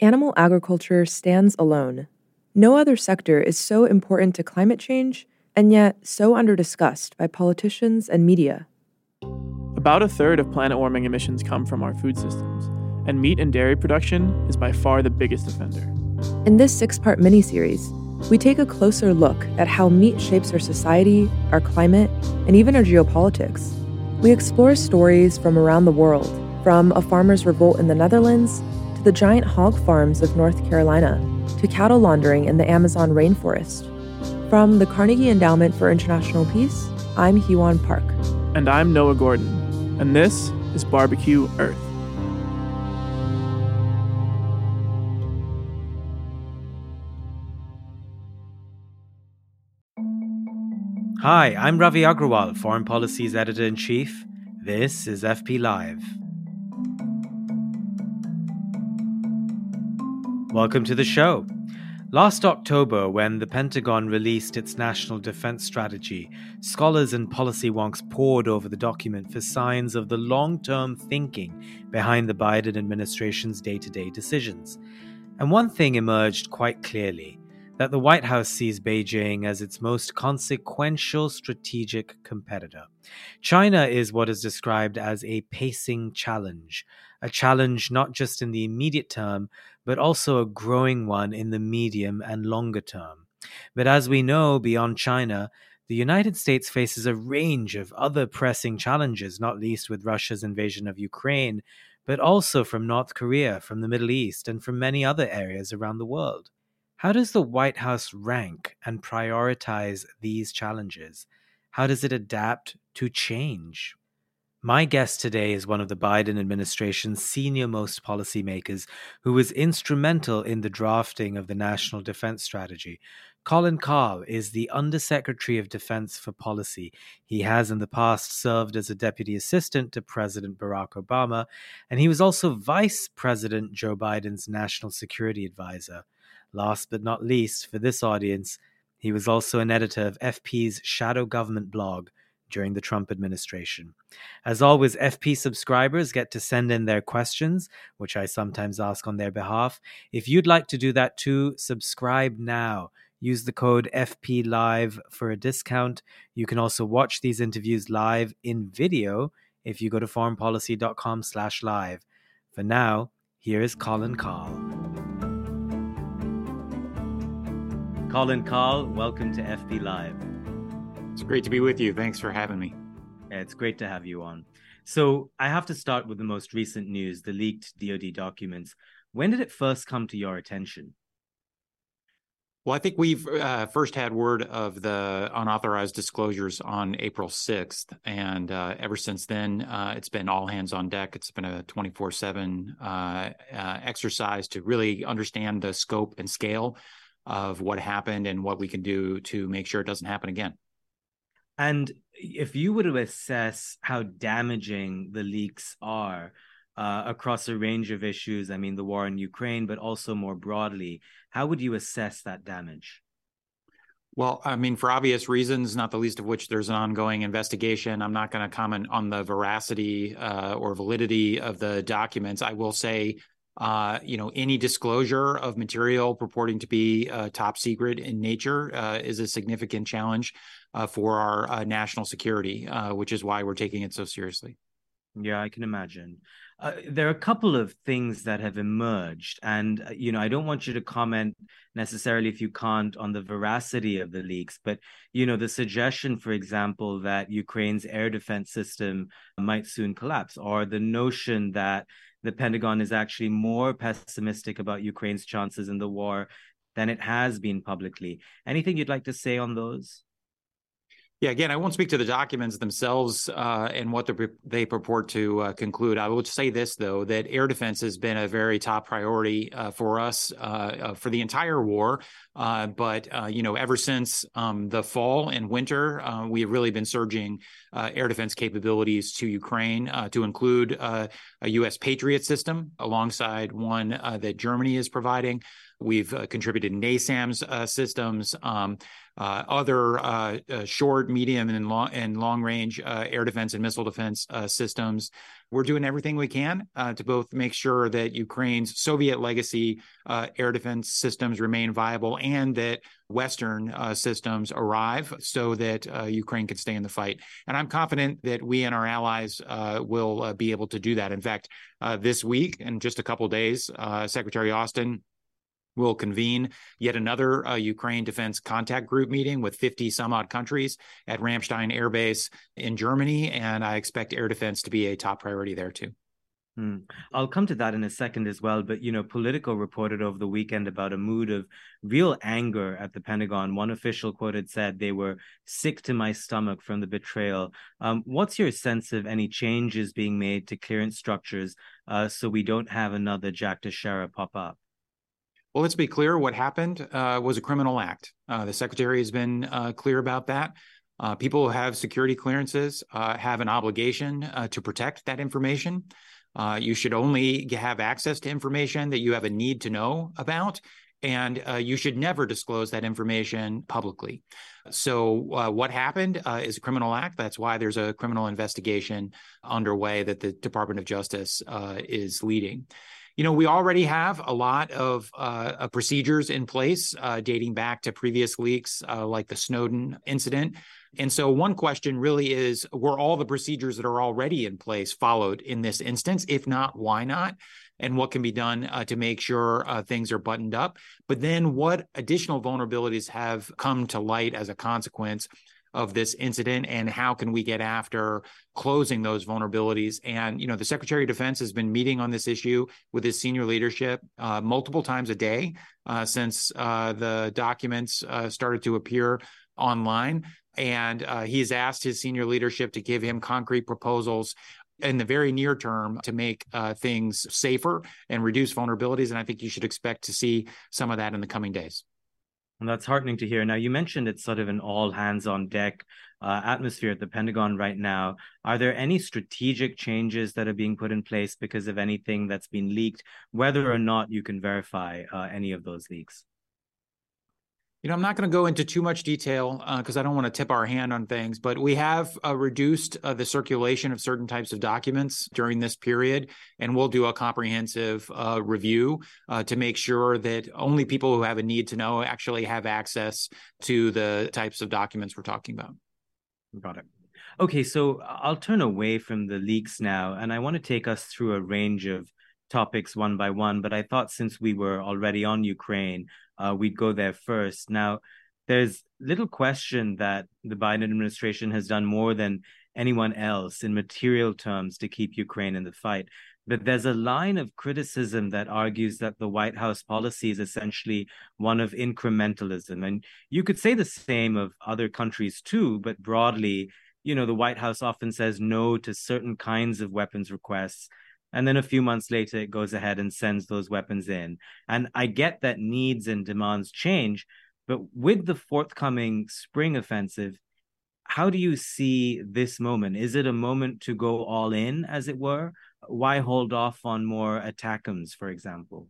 animal agriculture stands alone. No other sector is so important to climate change and yet so underdiscussed by politicians and media. About a third of planet warming emissions come from our food systems, and meat and dairy production is by far the biggest offender. In this six part miniseries, we take a closer look at how meat shapes our society, our climate, and even our geopolitics. We explore stories from around the world, from a farmer's revolt in the Netherlands to the giant hog farms of North Carolina to cattle laundering in the Amazon rainforest. From the Carnegie Endowment for International Peace, I'm Heewon Park. And I'm Noah Gordon, and this is Barbecue Earth. Hi, I'm Ravi Agrawal, Foreign Policy's Editor in Chief. This is FP Live. Welcome to the show. Last October, when the Pentagon released its national defense strategy, scholars and policy wonks pored over the document for signs of the long term thinking behind the Biden administration's day to day decisions. And one thing emerged quite clearly that the White House sees Beijing as its most consequential strategic competitor. China is what is described as a pacing challenge, a challenge not just in the immediate term, but also a growing one in the medium and longer term. But as we know, beyond China, the United States faces a range of other pressing challenges, not least with Russia's invasion of Ukraine, but also from North Korea, from the Middle East, and from many other areas around the world. How does the White House rank and prioritize these challenges? How does it adapt to change? My guest today is one of the Biden administration's senior most policymakers who was instrumental in the drafting of the National Defense Strategy. Colin Kahl is the Undersecretary of Defense for Policy. He has in the past served as a deputy assistant to President Barack Obama, and he was also Vice President Joe Biden's National Security Advisor. Last but not least, for this audience, he was also an editor of FP's Shadow Government blog during the Trump administration. As always, FP subscribers get to send in their questions, which I sometimes ask on their behalf. If you'd like to do that too, subscribe now. Use the code FP Live for a discount. You can also watch these interviews live in video if you go to foreignpolicy.com slash live. For now, here is Colin Kahl. Colin Kahl, welcome to FP Live. It's great to be with you. Thanks for having me. Yeah, it's great to have you on. So, I have to start with the most recent news the leaked DoD documents. When did it first come to your attention? Well, I think we've uh, first had word of the unauthorized disclosures on April 6th. And uh, ever since then, uh, it's been all hands on deck. It's been a 24 7 uh, uh, exercise to really understand the scope and scale of what happened and what we can do to make sure it doesn't happen again. And if you were to assess how damaging the leaks are uh, across a range of issues, I mean, the war in Ukraine, but also more broadly, how would you assess that damage? Well, I mean, for obvious reasons, not the least of which there's an ongoing investigation. I'm not going to comment on the veracity uh, or validity of the documents. I will say uh, you know, any disclosure of material purporting to be uh, top secret in nature uh, is a significant challenge uh, for our uh, national security, uh, which is why we're taking it so seriously. Yeah, I can imagine. there are a couple of things that have emerged, and you know, I don't want you to comment necessarily if you can't on the veracity of the leaks, but you know, the suggestion, for example, that Ukraine's air defense system might soon collapse, or the notion that the Pentagon is actually more pessimistic about Ukraine's chances in the war than it has been publicly. Anything you'd like to say on those? Yeah, again, I won't speak to the documents themselves uh, and what they purport to uh, conclude. I will say this, though, that air defense has been a very top priority uh, for us uh, uh, for the entire war. Uh, but, you know, ever since um, the fall and winter, we have really been surging air defense capabilities to Ukraine to include a U.S. Patriot system alongside one that Germany is providing. We've contributed NASAMS systems. Um, uh, other uh, uh, short, medium, and long and long range uh, air defense and missile defense uh, systems. We're doing everything we can uh, to both make sure that Ukraine's Soviet legacy air defense systems remain viable and that Western systems arrive so that Ukraine can stay in the fight. And I'm confident that we and our allies will be able to do that. In fact, this week, in just a couple days, Secretary Austin will convene yet another uh, Ukraine Defense Contact Group meeting with 50 some odd countries at Ramstein Air Base in Germany. And I expect air defense to be a top priority there too. Hmm. I'll come to that in a second as well. But, you know, Politico reported over the weekend about a mood of real anger at the Pentagon. One official quoted said they were sick to my stomach from the betrayal. Um, what's your sense of any changes being made to clearance structures uh, so we don't have another Jack Teixeira pop up? Well, let's be clear. What happened uh, was a criminal act. Uh, the secretary has been uh, clear about that. Uh, people who have security clearances uh, have an obligation uh, to protect that information. you should only have access to information that you have a need to know about, and you should never disclose that information publicly. So, what happened is a criminal act. That's why there's a criminal investigation underway that the Department of Justice is leading you know, we already have a lot of uh, procedures in place uh, dating back to previous leaks, uh, like the Snowden incident. And so, one question really is were all the procedures that are already in place followed in this instance? If not, why not? And what can be done uh, to make sure uh, things are buttoned up? But then, what additional vulnerabilities have come to light as a consequence of this incident and how can we get after closing those vulnerabilities. And you know the secretary of defense has been meeting on this issue with his senior leadership uh, multiple times a day uh, since uh, the documents uh, started to appear online. And uh, he's asked his senior leadership to give him concrete proposals in the very near term to make uh, things safer and reduce vulnerabilities. And i think you should expect to see some of that in the coming days and that's heartening to hear. Now, you mentioned it's sort of an all hands on deck uh, atmosphere at the Pentagon right now. Are there any strategic changes that are being put in place because of anything that's been leaked, whether or not you can verify uh, any of those leaks? You know, I'm not going to go into too much detail because uh, I don't want to tip our hand on things, but we have uh, reduced uh, the circulation of certain types of documents during this period, and we'll do a comprehensive uh, review uh, to make sure that only people who have a need to know actually have access to the types of documents we're talking about. Got it. Okay, so I'll turn away from the leaks now, and I want to take us through a range of topics one by one. But I thought since we were already on Ukraine, uh, we'd go there first. Now, there's little question that the Biden administration has done more than anyone else in material terms to keep Ukraine in the fight. But there's a line of criticism that argues that the White House policy is essentially one of incrementalism. And you could say the same of other countries too, but broadly, you know, the White House often says no to certain kinds of weapons requests and then a few months later it goes ahead and sends those weapons in. And i get that needs and demands change but with the forthcoming spring offensive how do you see this moment? Is it a moment to go all in as it were? Why hold off on more ATACMS for example?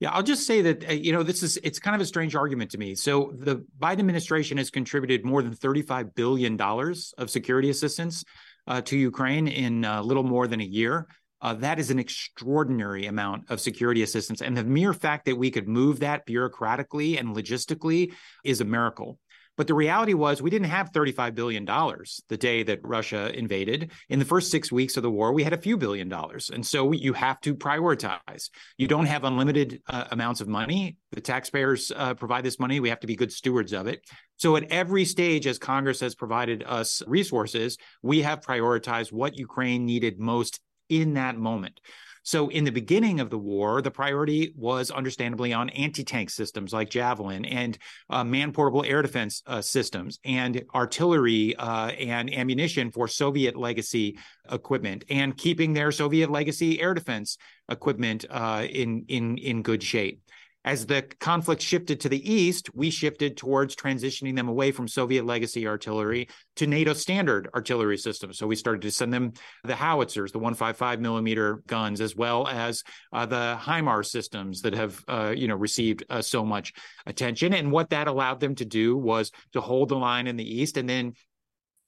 Yeah, I'll just say that uh, you know this is it's kind of a strange argument to me. So the Biden administration has contributed more than 35 billion dollars of security assistance uh, to Ukraine in a uh, little more than a year. Uh, that is an extraordinary amount of security assistance. And the mere fact that we could move that bureaucratically and logistically is a miracle. But the reality was, we didn't have $35 billion the day that Russia invaded. In the first six weeks of the war, we had a few billion dollars. And so you have to prioritize. You don't have unlimited uh, amounts of money. The taxpayers uh, provide this money. We have to be good stewards of it. So at every stage, as Congress has provided us resources, we have prioritized what Ukraine needed most in that moment. So, in the beginning of the war, the priority was understandably on anti tank systems like Javelin and uh, man portable air defense uh, systems and artillery uh, and ammunition for Soviet legacy equipment and keeping their Soviet legacy air defense equipment uh, in, in, in good shape. As the conflict shifted to the east, we shifted towards transitioning them away from Soviet legacy artillery to NATO standard artillery systems. So we started to send them the howitzers, the 155 millimeter guns, as well as uh, the HIMARS systems that have, uh, you know, received uh, so much attention. And what that allowed them to do was to hold the line in the east and then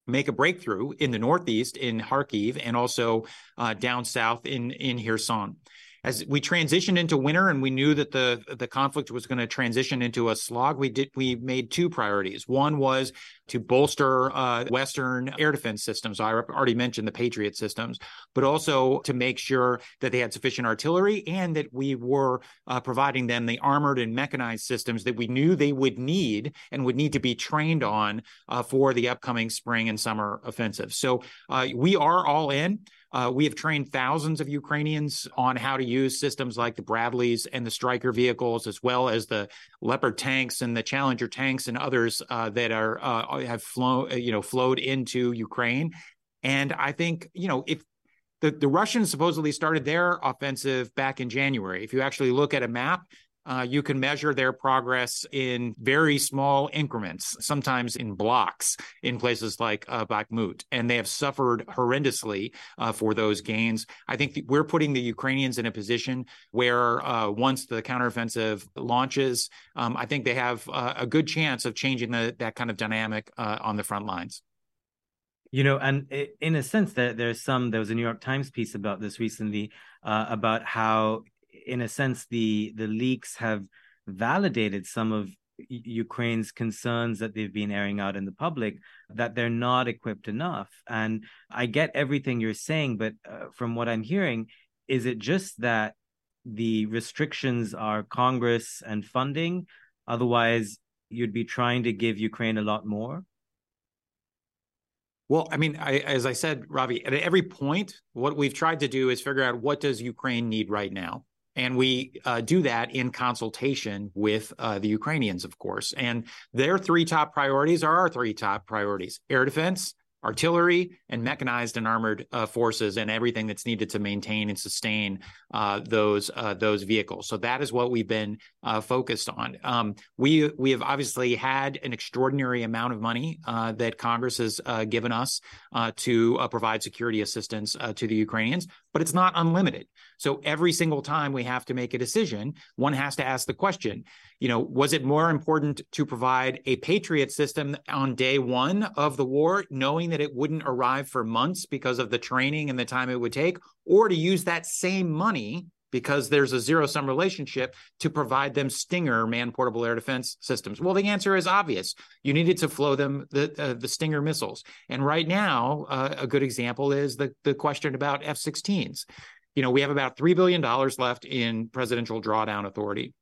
make a breakthrough in the northeast in Kharkiv and also uh, down south in in Kherson as we transitioned into winter and we knew that the the conflict was going to transition into a slog, we did we made two priorities. One was to bolster uh, Western air defense systems. I already mentioned the Patriot systems, but also to make sure that they had sufficient artillery and that we were uh, providing them the armored and mechanized systems that we knew they would need and would need to be trained on uh, for the upcoming spring and summer offensive. So uh, we are all in. Uh, we have trained thousands of Ukrainians on how to use systems like the Bradleys and the Stryker vehicles, as well as the Leopard tanks and the Challenger tanks and others uh, that are uh, have flown, uh, you know, flowed into Ukraine. And I think, you know, if the, the Russians supposedly started their offensive back in January, if you actually look at a map, uh, you can measure their progress in very small increments, sometimes in blocks in places like uh, Bakhmut. And they have suffered horrendously uh, for those gains. I think we're putting the Ukrainians in a position where uh, once the counteroffensive launches, um, I think they have uh, a good chance of changing the, that kind of dynamic uh, on the front lines. You know, and in a sense, there, there's some. There was a New York Times piece about this recently, uh, about how in a sense, the the leaks have validated some of Ukraine's concerns that they've been airing out in the public that they're not equipped enough. And I get everything you're saying, but uh, from what I'm hearing, is it just that the restrictions are Congress and funding? Otherwise, you'd be trying to give Ukraine a lot more? Well, I mean, I, as I said, Ravi, at every point, what we've tried to do is figure out what does Ukraine need right now and we uh, do that in consultation with uh, the Ukrainians, of course. And their three top priorities are our three top priorities air defense, artillery and mechanized and armored uh, forces and everything that's needed to maintain and sustain uh, those uh, those vehicles. So that is what we've been uh, focused on. Um, we we have obviously had an extraordinary amount of money that Congress has given us to provide security assistance to the Ukrainians, but it's not unlimited. So every single time we have to make a decision, one has to ask the question, you know, was it more important to provide a Patriot system on day one of the war, knowing that it wouldn't arrive for months because of the training and the time it would take, or to use that same money because there's a zero sum relationship to provide them Stinger man portable air defense systems? Well, the answer is obvious. You needed to flow them the uh, the Stinger missiles, and right now uh, a good example is the the question about F-16s you know, we have about $3 billion left in presidential drawdown authority.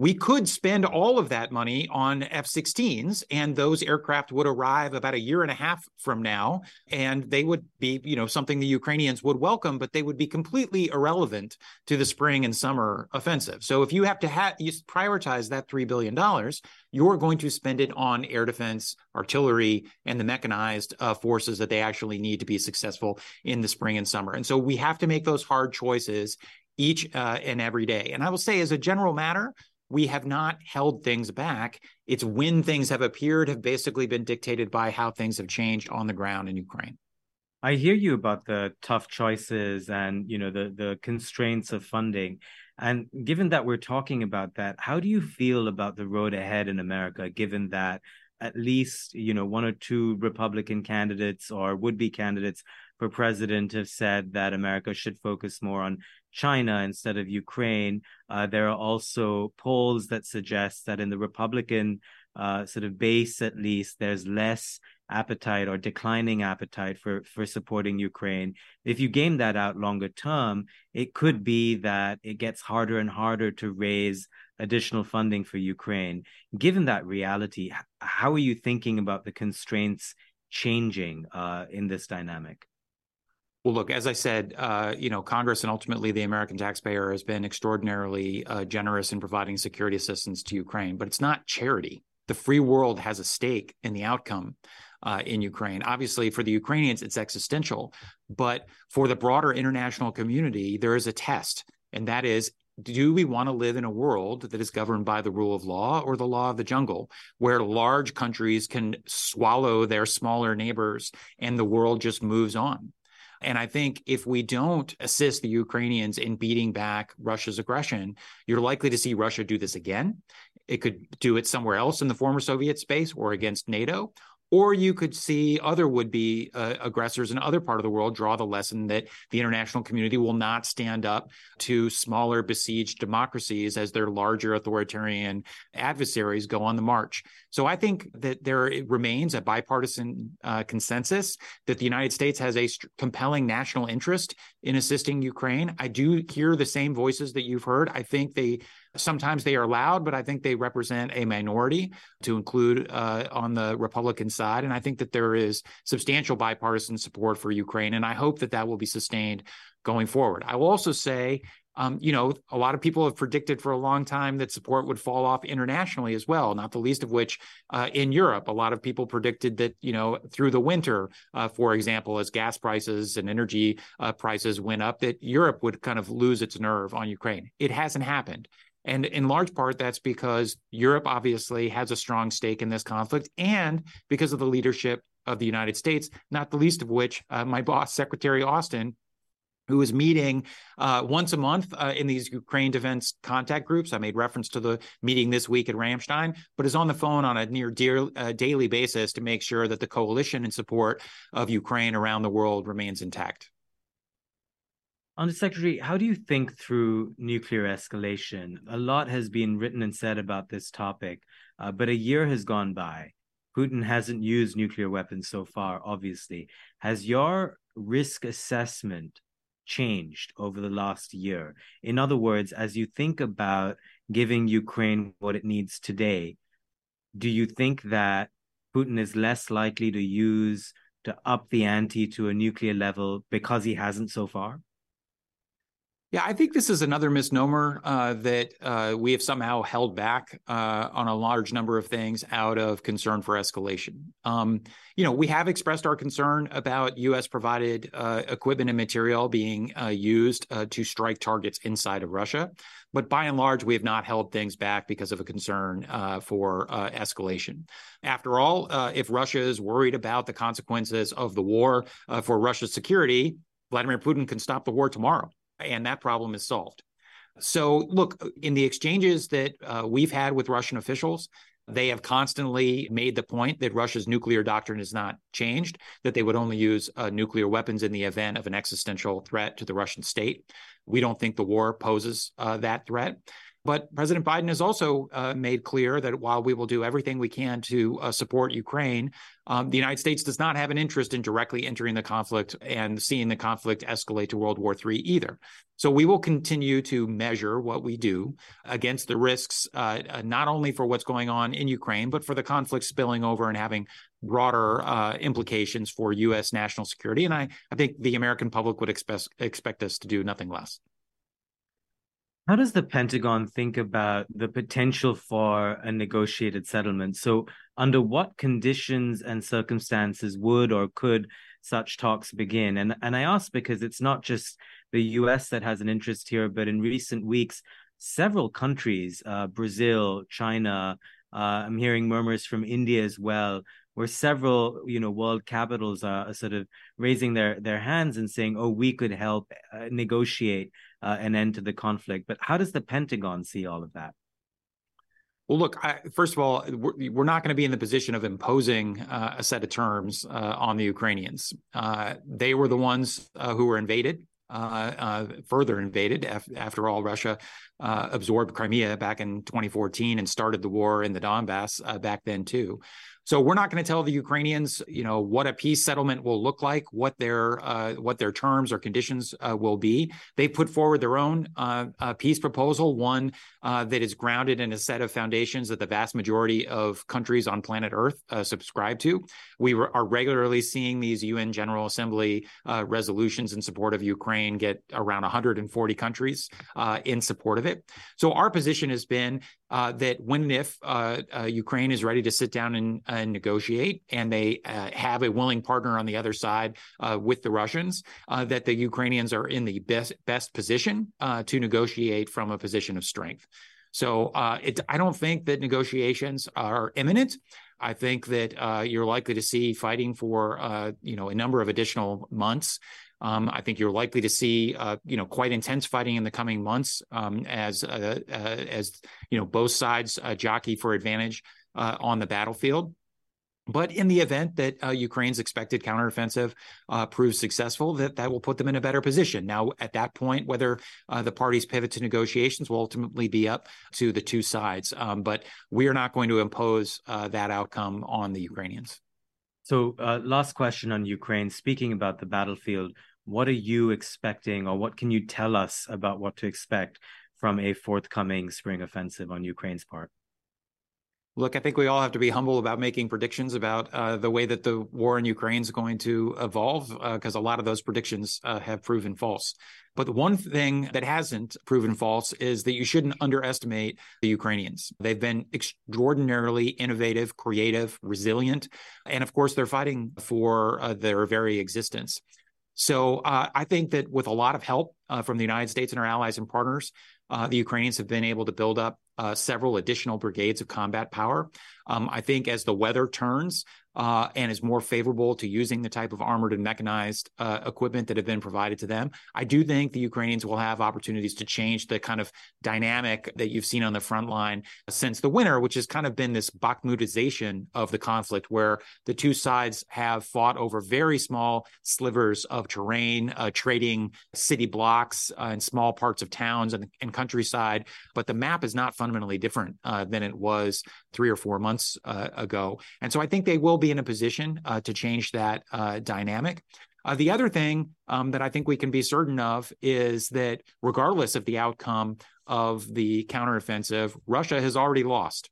We could spend all of that money on F 16s, and those aircraft would arrive about a year and a half from now. And they would be, you know, something the Ukrainians would welcome, but they would be completely irrelevant to the spring and summer offensive. So if you have to ha- you prioritize that $3 billion, you're going to spend it on air defense, artillery, and the mechanized uh, forces that they actually need to be successful in the spring and summer. And so we have to make those hard choices each uh, and every day. And I will say, as a general matter, we have not held things back. It's when things have appeared have basically been dictated by how things have changed on the ground in Ukraine. I hear you about the tough choices and you know the the constraints of funding. And given that we're talking about that, how do you feel about the road ahead in America given that at least, you know, one or two Republican candidates or would-be candidates for president have said that America should focus more on China instead of Ukraine. Uh, there are also polls that suggest that in the Republican uh, sort of base, at least, there's less appetite or declining appetite for for supporting Ukraine. If you game that out longer term, it could be that it gets harder and harder to raise additional funding for Ukraine. Given that reality, how are you thinking about the constraints changing uh, in this dynamic? Well, look, as I said, uh, you know, Congress and ultimately the American taxpayer has been extraordinarily uh, generous in providing security assistance to Ukraine, but it's not charity. The free world has a stake in the outcome uh, in Ukraine. Obviously, for the Ukrainians, it's existential, but for the broader international community, there is a test, and that is do we want to live in a world that is governed by the rule of law or the law of the jungle, where large countries can swallow their smaller neighbors and the world just moves on? And I think if we don't assist the Ukrainians in beating back Russia's aggression, you're likely to see Russia do this again. It could do it somewhere else in the former Soviet space or against NATO, or you could see other would-be uh, aggressors in other part of the world draw the lesson that the international community will not stand up to smaller besieged democracies as their larger authoritarian adversaries go on the march. So I think that there remains a bipartisan uh, consensus that the United States has a st- compelling national interest in assisting Ukraine. I do hear the same voices that you've heard. I think they Sometimes they are loud, but I think they represent a minority to include uh, on the Republican side. And I think that there is substantial bipartisan support for Ukraine. And I hope that that will be sustained going forward. I will also say um, you know, a lot of people have predicted for a long time that support would fall off internationally as well, not the least of which uh, in Europe. A lot of people predicted that, you know, through the winter, uh, for example, as gas prices and energy uh, prices went up, that Europe would kind of lose its nerve on Ukraine. It hasn't happened. And in large part, that's because Europe obviously has a strong stake in this conflict and because of the leadership of the United States, not the least of which uh, my boss, Secretary Austin, who is meeting uh, once a month uh, in these Ukraine defense contact groups. I made reference to the meeting this week at Ramstein, but is on the phone on a near dear, uh, daily basis to make sure that the coalition in support of Ukraine around the world remains intact. Undersecretary, how do you think through nuclear escalation? A lot has been written and said about this topic, uh, but a year has gone by. Putin hasn't used nuclear weapons so far, obviously. Has your risk assessment changed over the last year? In other words, as you think about giving Ukraine what it needs today, do you think that Putin is less likely to use to up the ante to a nuclear level because he hasn't so far? Yeah, I think this is another misnomer uh, that uh, we have somehow held back uh, on a large number of things out of concern for escalation. Um, you know, we have expressed our concern about U.S. provided uh, equipment and material being uh, used uh, to strike targets inside of Russia, but by and large, we have not held things back because of a concern for escalation. After all, if Russia is worried about the consequences of the war for Russia's security, Vladimir Putin can stop the war tomorrow and that problem is solved. So, look, in the exchanges that uh, we've had with Russian officials, they have constantly made the point that Russia's nuclear doctrine has not changed, that they would only use uh, nuclear weapons in the event of an existential threat to the Russian state. We don't think the war poses uh, that threat. But President Biden has also uh, made clear that while we will do everything we can to uh, support Ukraine, um, the United States does not have an interest in directly entering the conflict and seeing the conflict escalate to World War III either. So we will continue to measure what we do against the risks, uh, uh not only for what's going on in Ukraine, but for the conflict spilling over and having broader uh, implications for U.S. national security. And I, I think the American public would expect, expect us to do nothing less. How does the Pentagon think about the potential for a negotiated settlement? So, under what conditions and circumstances would or could such talks begin? And and I ask because it's not just the U.S. that has an interest here, but in recent weeks, several countries, uh, Brazil, China, uh, I'm hearing murmurs from India as well, where several you know world capitals are sort of raising their their hands and saying, "Oh, we could help uh, negotiate uh, an end to the conflict." But how does the Pentagon see all of that? Well, look, I, first of all, we're, we're not going to be in the position of imposing uh, a set of terms uh, on the Ukrainians. Uh, they were the ones uh, who were invaded. Uh, uh, further invaded. after all, Russia uh, absorbed Crimea back in 2014 and started the war in the Donbass uh, back then too. So we're not going to tell the Ukrainians, you know, what a peace settlement will look like, what their uh, what their terms or conditions uh, will be. They put forward their own uh, uh peace proposal, one uh, that is grounded in a set of foundations that the vast majority of countries on planet Earth uh, subscribe to. We re- are regularly seeing these UN General Assembly resolutions in support of Ukraine get around 140 countries in support of it. So our position has been uh, that when and if uh, uh, Ukraine is ready to sit down and, and negotiate, and they uh, have a willing partner on the other side uh, with the Russians, uh, that the Ukrainians are in the best best position to negotiate from a position of strength. So it, I don't think that negotiations are imminent. I think that you're likely to see fighting for you know a number of additional months. Um, I think you're likely to see, uh, you know, quite intense fighting in the coming months um, as uh, uh, as you know both sides uh, jockey for advantage uh, on the battlefield. But in the event that uh, Ukraine's expected counteroffensive uh, proves successful, that that will put them in a better position. Now, at that point, whether uh, the parties pivot to negotiations will ultimately be up to the two sides. Um, but we are not going to impose that outcome on the Ukrainians. So, last question on Ukraine. Speaking about the battlefield, what are you expecting, or what can you tell us about what to expect from a forthcoming spring offensive on Ukraine's part? Look, I think we all have to be humble about making predictions about uh, the way that the war in Ukraine is going to evolve, because uh, a lot of those predictions uh, have proven false. But the one thing that hasn't proven false is that you shouldn't underestimate the Ukrainians. They've been extraordinarily innovative, creative, resilient, and of course, they're fighting for uh, their very existence. So uh, I think that with a lot of help uh, from the United States and our allies and partners, uh, the Ukrainians have been able to build up several additional brigades of combat power. Um, I think as the weather turns, uh, and is more favorable to using the type of armored and mechanized uh, equipment that have been provided to them. I do think the Ukrainians will have opportunities to change the kind of dynamic that you've seen on the front line since the winter, which has kind of been this Bakhmutization of the conflict, where the two sides have fought over very small slivers of terrain, uh, trading city blocks uh, and small parts of towns and, and, countryside. But the map is not fundamentally different uh, than it was three or four months uh, ago. And so I think they will be in a position uh, to change that uh, dynamic. The other thing um, that I think we can be certain of is that regardless of the outcome of the counteroffensive, Russia has already lost.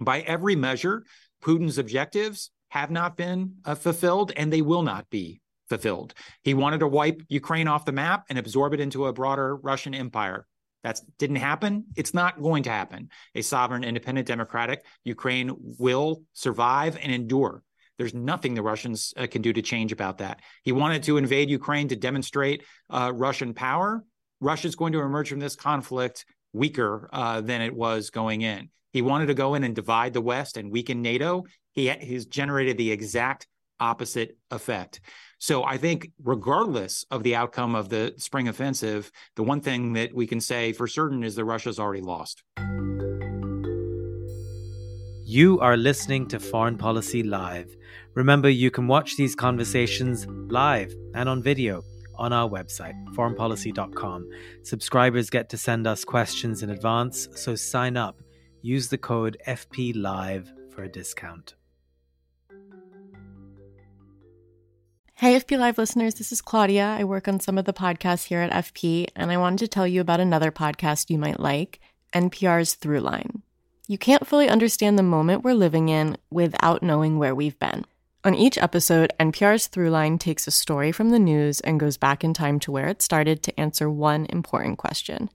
By every measure, Putin's objectives have not been uh, fulfilled and they will not be fulfilled. He wanted to wipe Ukraine off the map and absorb it into a broader Russian empire. That didn't happen. It's not going to happen. A sovereign, independent, democratic Ukraine will survive and endure. There's nothing the Russians uh, can do to change about that. He wanted to invade Ukraine to demonstrate uh, Russian power. Russia's going to emerge from this conflict weaker uh, than it was going in. He wanted to go in and divide the West and weaken NATO. He has generated the exact opposite effect. So I think, regardless of the outcome of the spring offensive, the one thing that we can say for certain is that Russia's already lost. You are listening to Foreign Policy Live. Remember, you can watch these conversations live and on video on our website, foreignpolicy.com. Subscribers get to send us questions in advance, so sign up. Use the code FPLive for a discount. Hey, FP Live listeners, this is Claudia. I work on some of the podcasts here at FP, and I wanted to tell you about another podcast you might like NPR's Throughline. You can't fully understand the moment we're living in without knowing where we've been. On each episode, NPR's Throughline takes a story from the news and goes back in time to where it started to answer one important question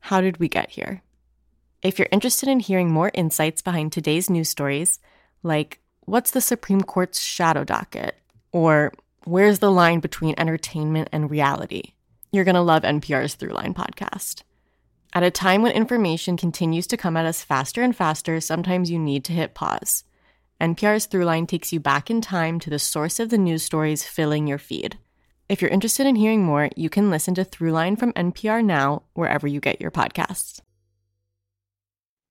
How did we get here? If you're interested in hearing more insights behind today's news stories, like what's the Supreme Court's shadow docket? Or Where's the line between entertainment and reality? You're going to love NPR's Throughline podcast. At a time when information continues to come at us faster and faster, sometimes you need to hit pause. NPR's Throughline takes you back in time to the source of the news stories filling your feed. If you're interested in hearing more, you can listen to Throughline from NPR now, wherever you get your podcasts.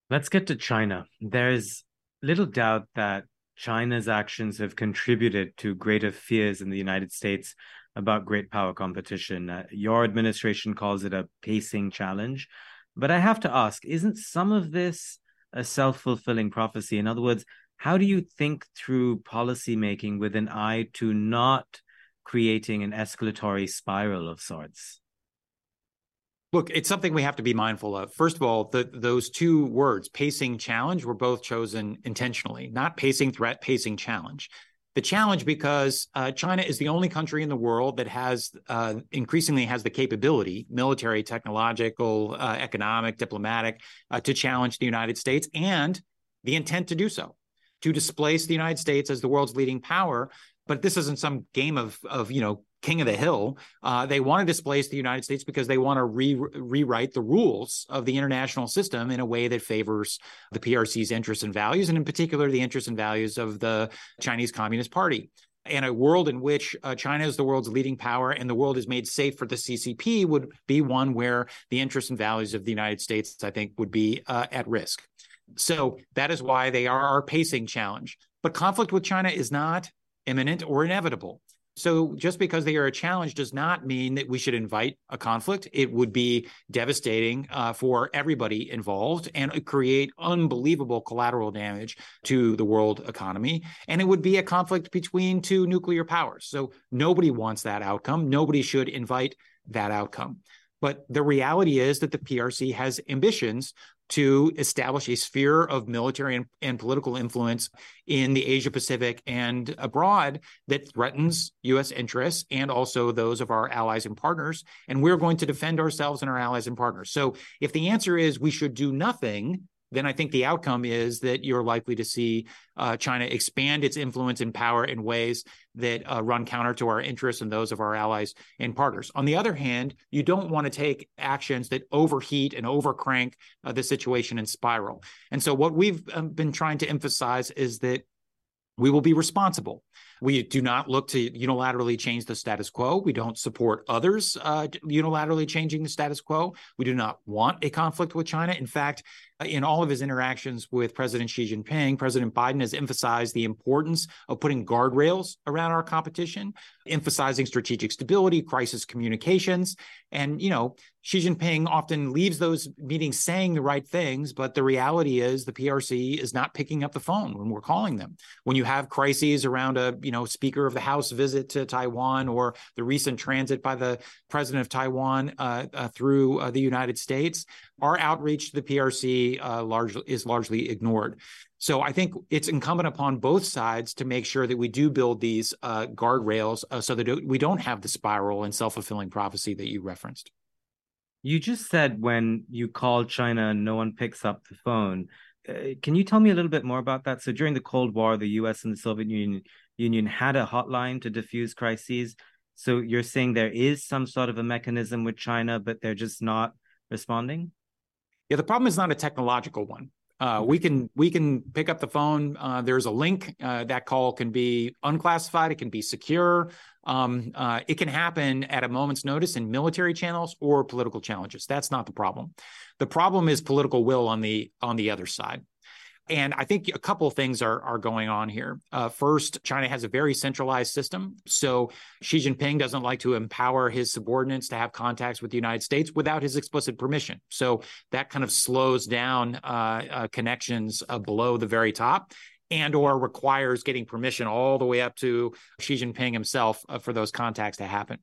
Let's get to China. There's little doubt that China's actions have contributed to greater fears in the United States about great power competition. Uh, your administration calls it a pacing challenge. But I have to ask isn't some of this a self fulfilling prophecy? In other words, how do you think through policymaking with an eye to not creating an escalatory spiral of sorts? Look, it's something we have to be mindful of. First of all, the, those two words, pacing challenge, were both chosen intentionally, not pacing threat, pacing challenge. The challenge because uh, China is the only country in the world that has uh, increasingly has the capability, military, technological, uh, economic, diplomatic, uh, to challenge the United States and the intent to do so, to displace the United States as the world's leading power. But this isn't some game of of you know king of the hill. Uh, they want to displace the United States because they want to re- rewrite the rules of the international system in a way that favors the PRC's interests and values, and in particular, the interests and values of the Chinese Communist Party. And a world in which uh, China is the world's leading power and the world is made safe for the CCP would be one where the interests and values of the United States, I think, would be uh, at risk. So that is why they are our pacing challenge. But conflict with China is not imminent or inevitable. So just because they are a challenge does not mean that we should invite a conflict. It would be devastating uh, for everybody involved and create unbelievable collateral damage to the world economy. And it would be a conflict between two nuclear powers. So nobody wants that outcome. Nobody should invite that outcome. But the reality is that the PRC has ambitions to establish a sphere of military and, and, political influence in the Asia Pacific and abroad that threatens U.S. interests and also those of our allies and partners. And we're going to defend ourselves and our allies and partners. So if the answer is we should do nothing, then I think the outcome is that you're likely to see uh, China expand its influence and power in ways that uh, run counter to our interests and those of our allies and partners. On the other hand, you don't want to take actions that overheat and overcrank uh, the situation and spiral. And so, what we've um, been trying to emphasize is that we will be responsible. We do not look to unilaterally change the status quo. We don't support others uh, unilaterally changing the status quo. We do not want a conflict with China. In fact, in all of his interactions with President Xi Jinping, President Biden has emphasized the importance of putting guardrails around our competition, emphasizing strategic stability, crisis communications. And, you know, Xi Jinping often leaves those meetings saying the right things, but the reality is the PRC is not picking up the phone when we're calling them. When you have crises around a, you know, Speaker of the House visit to Taiwan or the recent transit by the president of Taiwan uh, uh, through uh, the United States, our outreach to the PRC uh, largely is largely ignored. So I think it's incumbent upon both sides to make sure that we do build these uh, guardrails uh, so that we don't have the spiral and self fulfilling prophecy that you referenced. You just said when you call China, no one picks up the phone. Uh, can you tell me a little bit more about that? So during the Cold War, the U.S. and the Soviet Union Union had a hotline to diffuse crises. So you're saying there is some sort of a mechanism with China, but they're just not responding? Yeah, the problem is not a technological one. Uh, we can we can pick up the phone. Uh, there's a link. Uh, that call can be unclassified. It can be secure. Um, uh, it can happen at a moment's notice in military channels or political challenges. That's not the problem. The problem is political will on the on the other side. And I think a couple of things are, are going on here. Uh, first, China has a very centralized system. So Xi Jinping doesn't like to empower his subordinates to have contacts with the United States without his explicit permission. So that kind of slows down uh, uh, connections uh, below the very top and or requires getting permission all the way up to Xi Jinping himself uh, for those contacts to happen.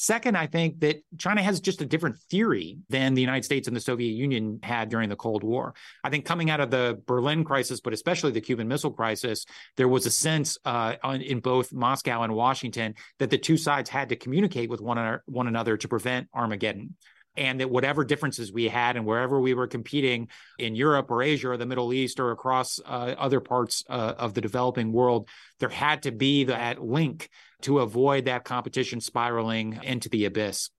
Second, I think that China has just a different theory than the United States and the Soviet Union had during the Cold War. I think coming out of the Berlin crisis, but especially the Cuban Missile Crisis, there was a sense uh, in both Moscow and Washington that the two sides had to communicate with one another, one another to prevent Armageddon and that whatever differences we had and wherever we were competing in Europe or Asia or the Middle East or across uh, other parts uh, of the developing world, there had to be that link to avoid that competition spiraling into the abyss.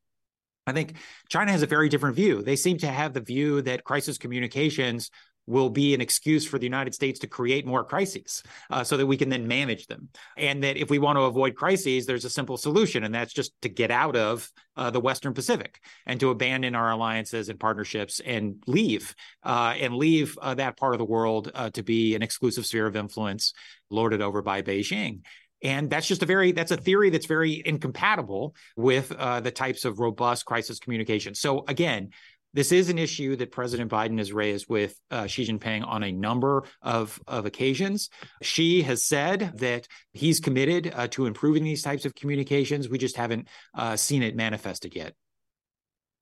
I think China has a very different view. They seem to have the view that crisis communications will be an excuse for the United States to create more crises uh, so that we can then manage them. And that if we want to avoid crises, there's a simple solution, and that's just to get out of uh, the Western Pacific and to abandon our alliances and partnerships and leave uh, and leave uh, that part of the world uh, to be an exclusive sphere of influence lorded over by Beijing. And that's just a very, that's a theory that's very incompatible with uh, the types of robust crisis communication. So again, this is an issue that President Biden has raised with uh, Xi Jinping on a number of, of occasions. Xi has said that he's committed uh, to improving these types of communications. We just haven't uh, seen it manifested yet.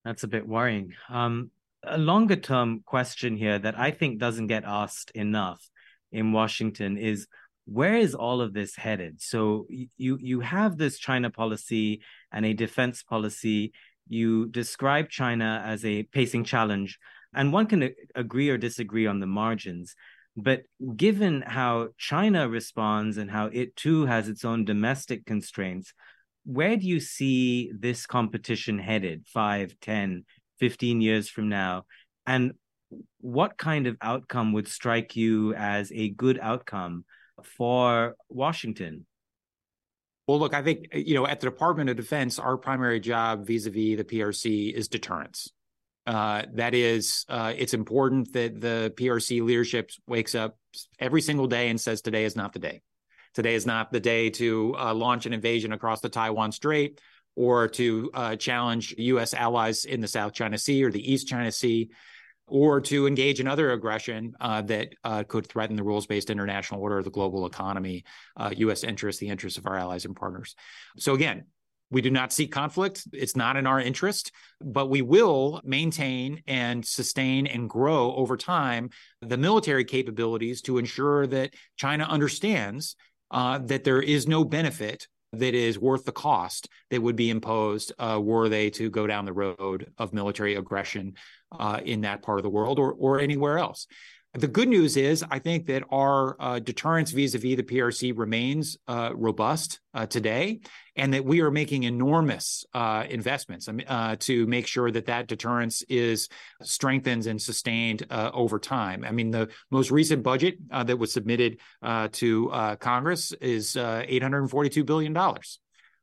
That's a bit worrying. Um, a longer term question here that I think doesn't get asked enough in Washington is where is all of this headed? So you you have this China policy and a defense policy. You describe China as a pacing challenge, and one can agree or disagree on the margins. But given how China responds and how it too has its own domestic constraints, where do you see this competition headed 5, 10, 15 years from now? And what kind of outcome would strike you as a good outcome for Washington? Well, look, I think, you know, at the Department of Defense, our primary job vis a vis the PRC is deterrence. Uh, that is, uh, it's important that the PRC leadership wakes up every single day and says, today is not the day. Today is not the day to uh, launch an invasion across the Taiwan Strait or to uh, challenge U.S. allies in the South China Sea or the East China Sea or to engage in other aggression uh, that uh, could threaten the rules based international order the global economy, uh, U.S. interests, the interests of our allies and partners. So, again, we do not seek conflict. It's not in our interest, but we will maintain and sustain and grow over time the military capabilities to ensure that China understands uh, that there is no benefit that is worth the cost that would be imposed uh, were they to go down the road of military aggression uh, in that part of the world or, or anywhere else. The good news is, I think that our uh, deterrence vis-a-vis the PRC remains uh, robust uh, today, and that we are making enormous uh, investments uh, to make sure that that deterrence is strengthened and sustained uh, over time. I mean, the most recent budget that was submitted to Congress is 842 billion dollars.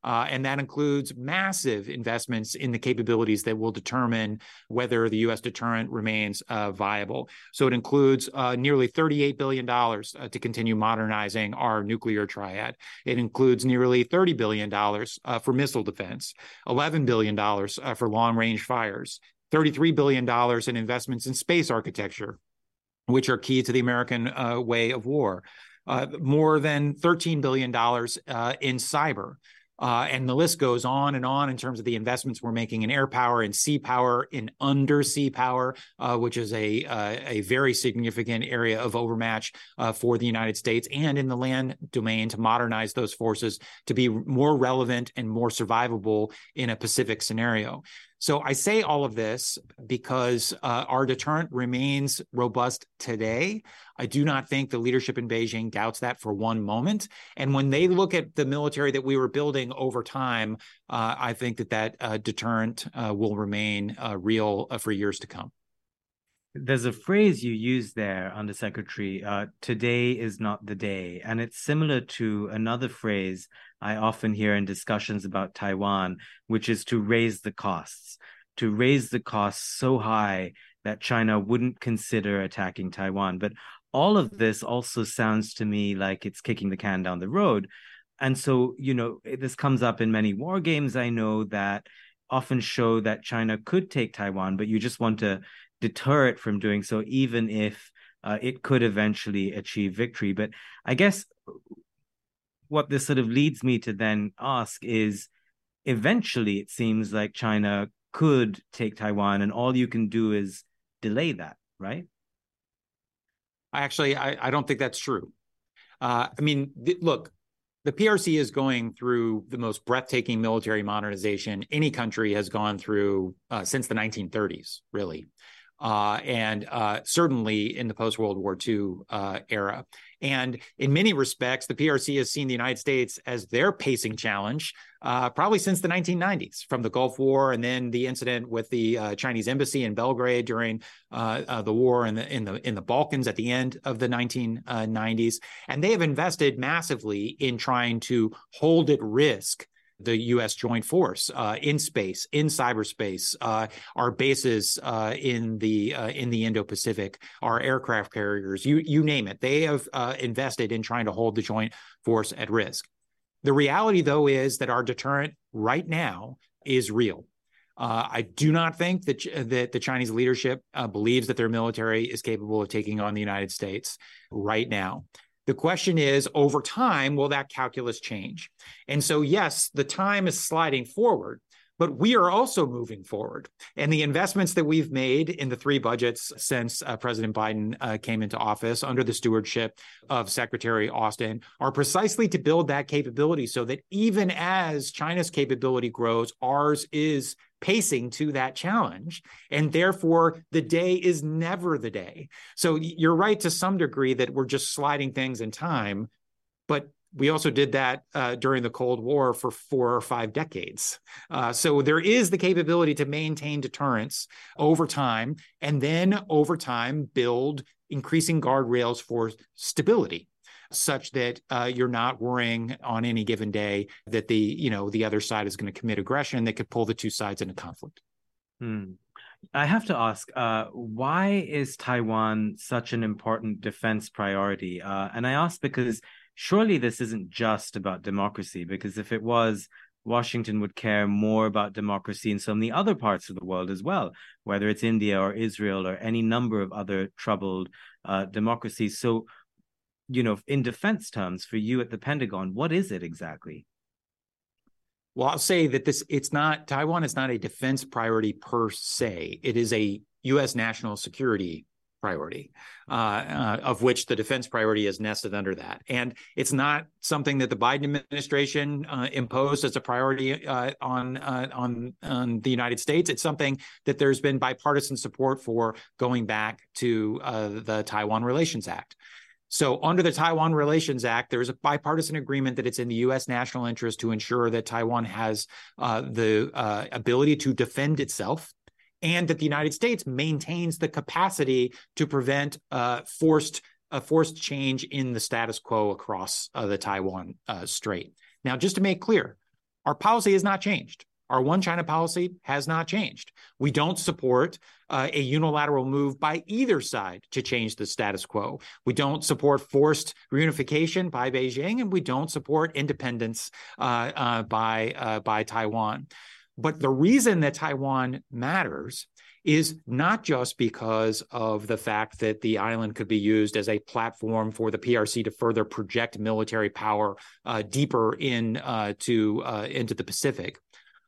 Uh, and that includes massive investments in the capabilities that will determine whether the U.S. deterrent remains uh, viable. So it includes uh, nearly $38 billion uh, to continue modernizing our nuclear triad. It includes nearly $30 billion uh, for missile defense, $11 billion uh, for long range fires, $33 billion in investments in space architecture, which are key to the American way of war. Uh, more than $13 billion uh, in cyber. Uh, and the list goes on and on in terms of the investments we're making in air power and sea power, in undersea power, uh, which is a uh, a very significant area of overmatch uh, for the United States, and in the land domain to modernize those forces to be more relevant and more survivable in a Pacific scenario. So I say all of this because uh, our deterrent remains robust today. I do not think the leadership in Beijing doubts that for one moment. And when they look at the military that we were building over time, uh, I think that that uh, deterrent uh, will remain uh, real uh, for years to come. There's a phrase you use there, Undersecretary. Uh, Today is not the day, and it's similar to another phrase I often hear in discussions about Taiwan, which is to raise the costs, to raise the costs so high that China wouldn't consider attacking Taiwan. But all of this also sounds to me like it's kicking the can down the road. And so, you know, this comes up in many war games I know that often show that China could take Taiwan, but you just want to deter it from doing so, even if uh, it could eventually achieve victory. But I guess what this sort of leads me to then ask is eventually it seems like China could take Taiwan and all you can do is delay that, right? I actually, I, I don't think that's true. Uh, I mean, th- look, the PRC is going through the most breathtaking military modernization any country has gone through uh, since the 1930s, really uh, and uh, certainly in the post World War II uh, era. And in many respects, the PRC has seen the United States as their pacing challenge, uh, probably since the 1990s, from the Gulf War and then the incident with the uh, Chinese embassy in Belgrade during uh, the war in the in the in the Balkans at the end of the 1990s. And they have invested massively in trying to hold at risk the U.S. joint force uh, in space, in cyberspace, uh, our bases uh, in the uh, in the Indo-Pacific, our aircraft carriers, you you name it. They have uh, invested in trying to hold the joint force at risk. The reality, though, is that our deterrent right now is real. Uh, I do not think that that the Chinese leadership believes that their military is capable of taking on the United States right now. The question is, over time, will that calculus change? And so, yes, the time is sliding forward, But we are also moving forward. And the investments that we've made in the three budgets since uh, President Biden uh, came into office under the stewardship of Secretary Austin are precisely to build that capability so that even as China's capability grows, ours is pacing to that challenge. And therefore, the day is never the day. So you're right to some degree that we're just sliding things in time. But we also did that uh, during the Cold War for four or five decades. Uh, so there is the capability to maintain deterrence over time and then over time build increasing guardrails for stability such that uh, you're not worrying on any given day that the you know the other side is going to commit aggression that could pull the two sides into conflict. Hmm. I have to ask, uh, why is Taiwan such an important defense priority? Uh, and I ask because surely this isn't just about democracy, because if it was, Washington would care more about democracy in so many other parts of the world as well, whether it's India or Israel or any number of other troubled uh, democracies. So, you know, in defense terms, for you at the Pentagon, what is it exactly? Well, I'll say that this it's not Taiwan is not a defense priority per se. It is a U.S. national security priority, uh, uh, of which the defense priority is nested under that. And it's not something that the Biden administration uh, imposed as a priority uh, on uh, on on the United States. It's something that there's been bipartisan support for going back to uh, the Taiwan Relations Act. So, under the Taiwan Relations Act, there is a bipartisan agreement that it's in the U.S. national interest to ensure that Taiwan has uh, the uh, ability to defend itself and that the United States maintains the capacity to prevent uh, forced a forced change in the status quo across uh, the Taiwan uh, Strait. Now, just to make clear, our policy has not changed. Our one China policy has not changed. We don't support uh, a unilateral move by either side to change the status quo. We don't support forced reunification by Beijing, and we don't support independence uh, uh, by uh, by Taiwan. But the reason that Taiwan matters is not just because of the fact that the island could be used as a platform for the PRC to further project military power uh, deeper in uh, to into the Pacific,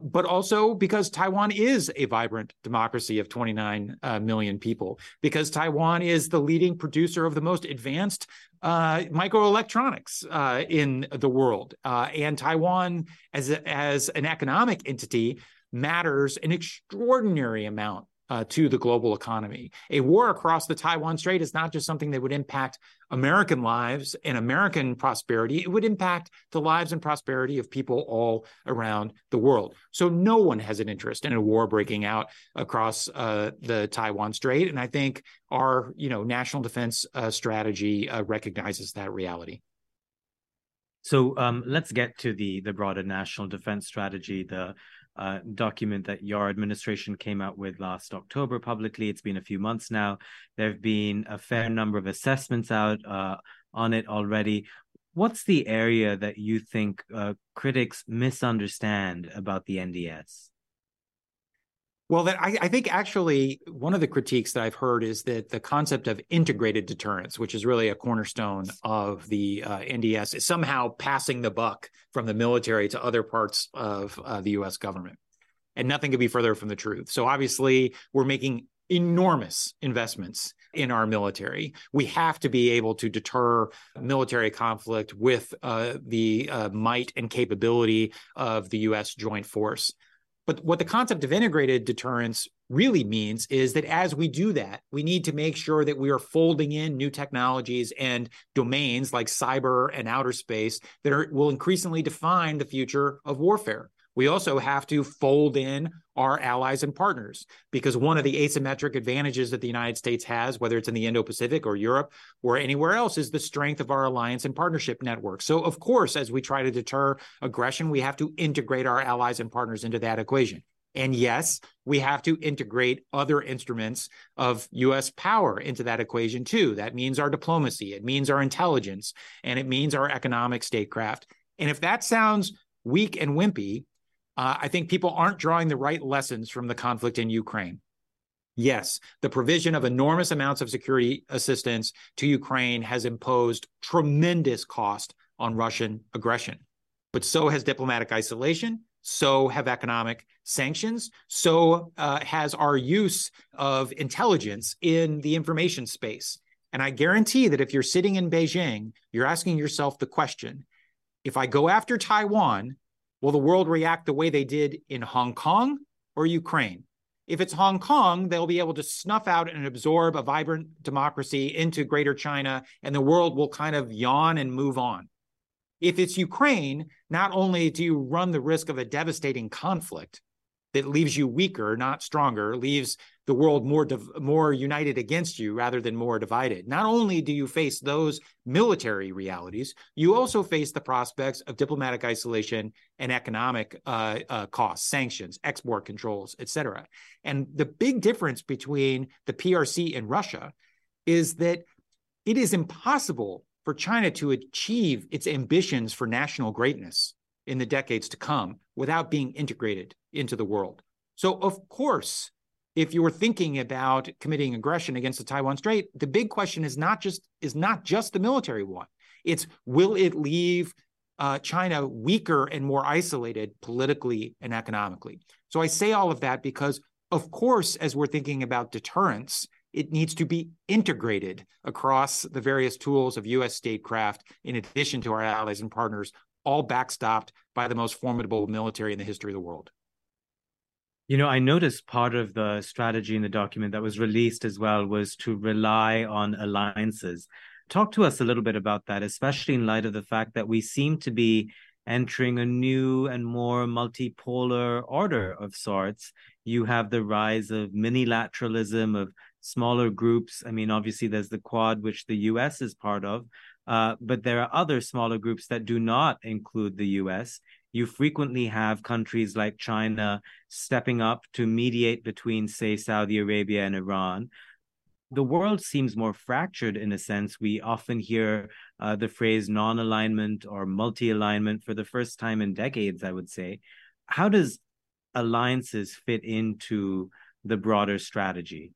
but also because Taiwan is a vibrant democracy of 29 uh, million people, because Taiwan is the leading producer of the most advanced uh, microelectronics uh, in the world. Uh, and Taiwan, as, a, as an economic entity, matters an extraordinary amount uh, to the global economy. A war across the Taiwan Strait is not just something that would impact American lives and American prosperity, it would impact the lives and prosperity of people all around the world. So no one has an interest in a war breaking out across uh, the Taiwan Strait, and I think our you know national defense uh, strategy uh, recognizes that reality. So um, let's get to the the broader national defense strategy, the uh, document that your administration came out with last October publicly. It's been a few months now. There have been a fair number of assessments out uh, on it already. What's the area that you think uh, critics misunderstand about the NDS? Well, that I, I, think actually one of the critiques that I've heard is that the concept of integrated deterrence, which is really a cornerstone of the uh, NDS, is somehow passing the buck from the military to other parts of uh, the U.S. government, and nothing could be further from the truth. So obviously, we're making enormous investments in our military. We have to be able to deter military conflict with uh, the uh, might and capability of the U.S. joint force. But what the concept of integrated deterrence really means is that as we do that, we need to make sure that we are folding in new technologies and domains like cyber and outer space that are, will increasingly define the future of warfare. We also have to fold in our allies and partners because one of the asymmetric advantages that the United States has, whether it's in the Indo Pacific or Europe or anywhere else, is the strength of our alliance and partnership network. So, of course, as we try to deter aggression, we have to integrate our allies and partners into that equation. And yes, we have to integrate other instruments of US power into that equation too. That means our diplomacy, it means our intelligence, and it means our economic statecraft. And if that sounds weak and wimpy, uh, I think people aren't drawing the right lessons from the conflict in Ukraine. Yes, the provision of enormous amounts of security assistance to Ukraine has imposed tremendous cost on Russian aggression. But so has diplomatic isolation, so have economic sanctions. So uh, has our use of intelligence in the information space. And I guarantee that if you're sitting in Beijing, you're asking yourself the question if I go after Taiwan, will the world react the way they did in Hong Kong or Ukraine? If it's Hong Kong, they'll be able to snuff out and absorb a vibrant democracy into greater China, and the world will kind of yawn and move on. If it's Ukraine, not only do you run the risk of a devastating conflict that leaves you weaker, not stronger, leaves the world more div- more united against you rather than more divided. Not only do you face those military realities, you also face the prospects of diplomatic isolation and economic uh, uh, costs, sanctions, export controls, etc. And the big difference between the PRC and Russia is that it is impossible for China to achieve its ambitions for national greatness in the decades to come without being integrated into the world. So, of course, if you were thinking about committing aggression against the Taiwan Strait, the big question is not just is not just the military one. It's will it leave uh, China weaker and more isolated politically and economically? So I say all of that because, of course, as we're thinking about deterrence, it needs to be integrated across the various tools of U.S. statecraft, in addition to our allies and partners, all backstopped by the most formidable military in the history of the world. You know, I noticed part of the strategy in the document that was released as well was to rely on alliances. Talk to us a little bit about that, especially in light of the fact that we seem to be entering a new and more multipolar order of sorts. You have the rise of minilateralism, of smaller groups. I mean, obviously, there's the Quad, which the US is part of, uh, but there are other smaller groups that do not include the US you frequently have countries like China stepping up to mediate between, say, Saudi Arabia and Iran. The world seems more fractured in a sense. We often hear uh, the phrase non alignment or multi alignment for the first time in decades, I would say. How does alliances fit into the broader strategy?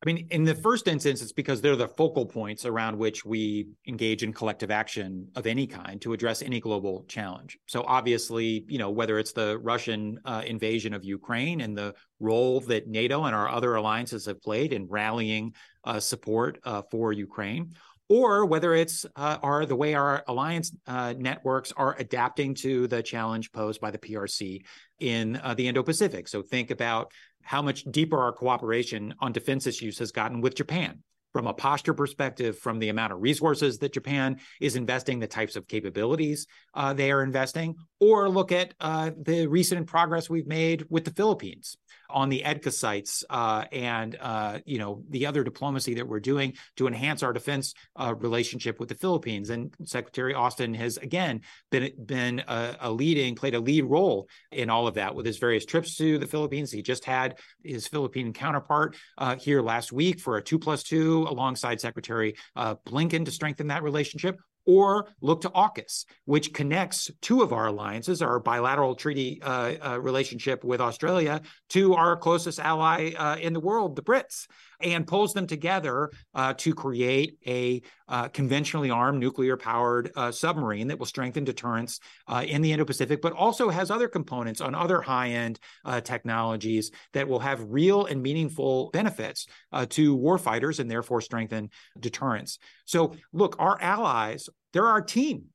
I mean, in the first instance, it's because they're the focal points around which we engage in collective action of any kind to address any global challenge. So, obviously, you know, whether it's the Russian uh, invasion of Ukraine and the role that NATO and our other alliances have played in rallying uh, support uh, for Ukraine, or whether it's uh, our the way our alliance uh, networks are adapting to the challenge posed by the PRC in uh, the Indo-Pacific. So think about how much deeper our cooperation on defense issues has gotten with Japan from a posture perspective, from the amount of resources that Japan is investing, the types of capabilities uh, they are investing, or look at uh, the recent progress we've made with the Philippines on the EDCA sites uh, and uh, you know the other diplomacy that we're doing to enhance our defense uh, relationship with the Philippines. And Secretary Austin has again been been a, a, leading played a lead role in all of that with his various trips to the Philippines. He just had his Philippine counterpart uh, here last week for a two plus two alongside Secretary uh, Blinken to strengthen that relationship or look to AUKUS, which connects two of our alliances, our bilateral treaty uh, uh, relationship with Australia, to our closest ally uh, in the world, the Brits and pulls them together uh, to create a uh, conventionally armed nuclear powered uh, submarine that will strengthen deterrence in the Indo Pacific, but also has other components on other high end technologies that will have real and meaningful benefits to warfighters and therefore strengthen deterrence. So, look, our allies, they're our team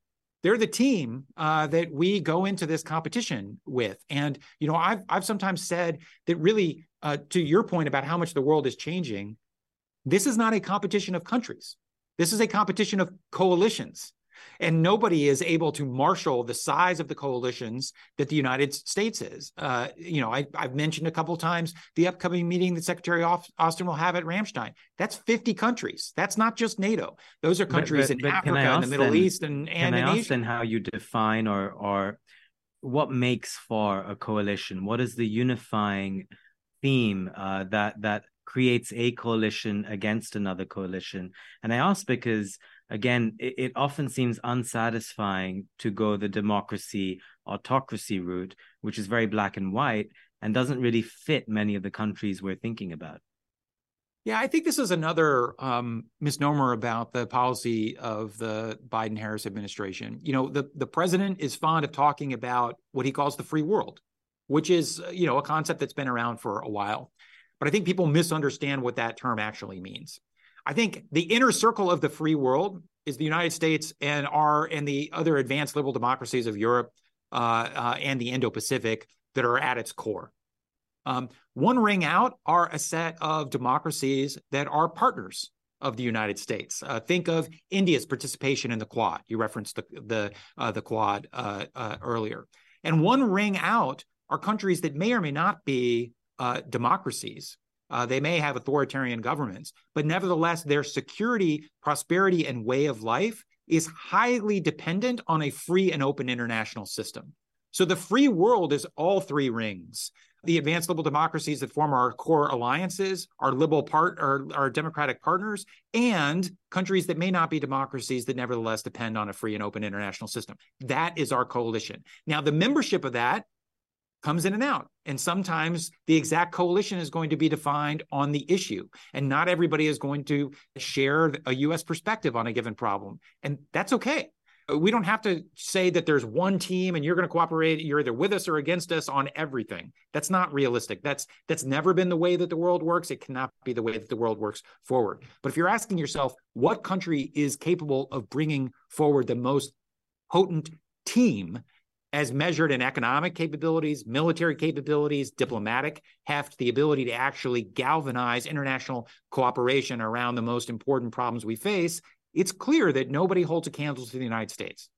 they're the team uh, that we go into this competition with. And you know, I've I've sometimes said that really, uh, to your point about how much the world is changing, this is not a competition of countries. This is a competition of coalitions. And nobody is able to marshal the size of the coalitions that the United States is. Uh, you know, I, have mentioned a couple times the upcoming meeting that Secretary Austin will have at Ramstein. That's 50 countries. That's not just NATO. Those are countries but, but, in Africa and the Middle then, East and, and can I ask then how you define or or what makes for a coalition? What is the unifying theme uh, that that creates a coalition against another coalition? And I ask because again, it, it often seems unsatisfying to go the democracy autocracy route, which is very black and white and doesn't really fit many of the countries we're thinking about. Yeah, I think this is another um, misnomer about the policy of the Biden Harris administration. You know, the, the president is fond of talking about what he calls the free world, which is, you know, a concept that's been around for a while. But I think people misunderstand what that term actually means. I think the inner circle of the free world is the United States and our and the other advanced liberal democracies of Europe uh, uh, and the Indo-Pacific that are at its core. Um, one ring out are a set of democracies that are partners of the United States. Uh, think of India's participation in the Quad. You referenced the the uh, the Quad uh, uh earlier, and one ring out are countries that may or may not be democracies. Uh, they may have authoritarian governments, but nevertheless, their security, prosperity, and way of life is highly dependent on a free and open international system. So the free world is all three rings the advanced liberal democracies that form our core alliances, our liberal part, our, our democratic partners, and countries that may not be democracies that nevertheless depend on a free and open international system. That is our coalition. Now, the membership of that comes in and out. And sometimes the exact coalition is going to be defined on the issue. And not everybody is going to share a US perspective on a given problem. And that's okay. We don't have to say that there's one team and you're going to cooperate you're either with us or against us on everything that's not realistic that's that's never been the way that the world works it cannot be the way that the world works forward but if you're asking yourself what country is capable of bringing forward the most potent team as measured in economic capabilities, military capabilities, diplomatic heft, the ability to actually galvanize international cooperation around the most important problems we face, it's clear that nobody holds a candle to the United States.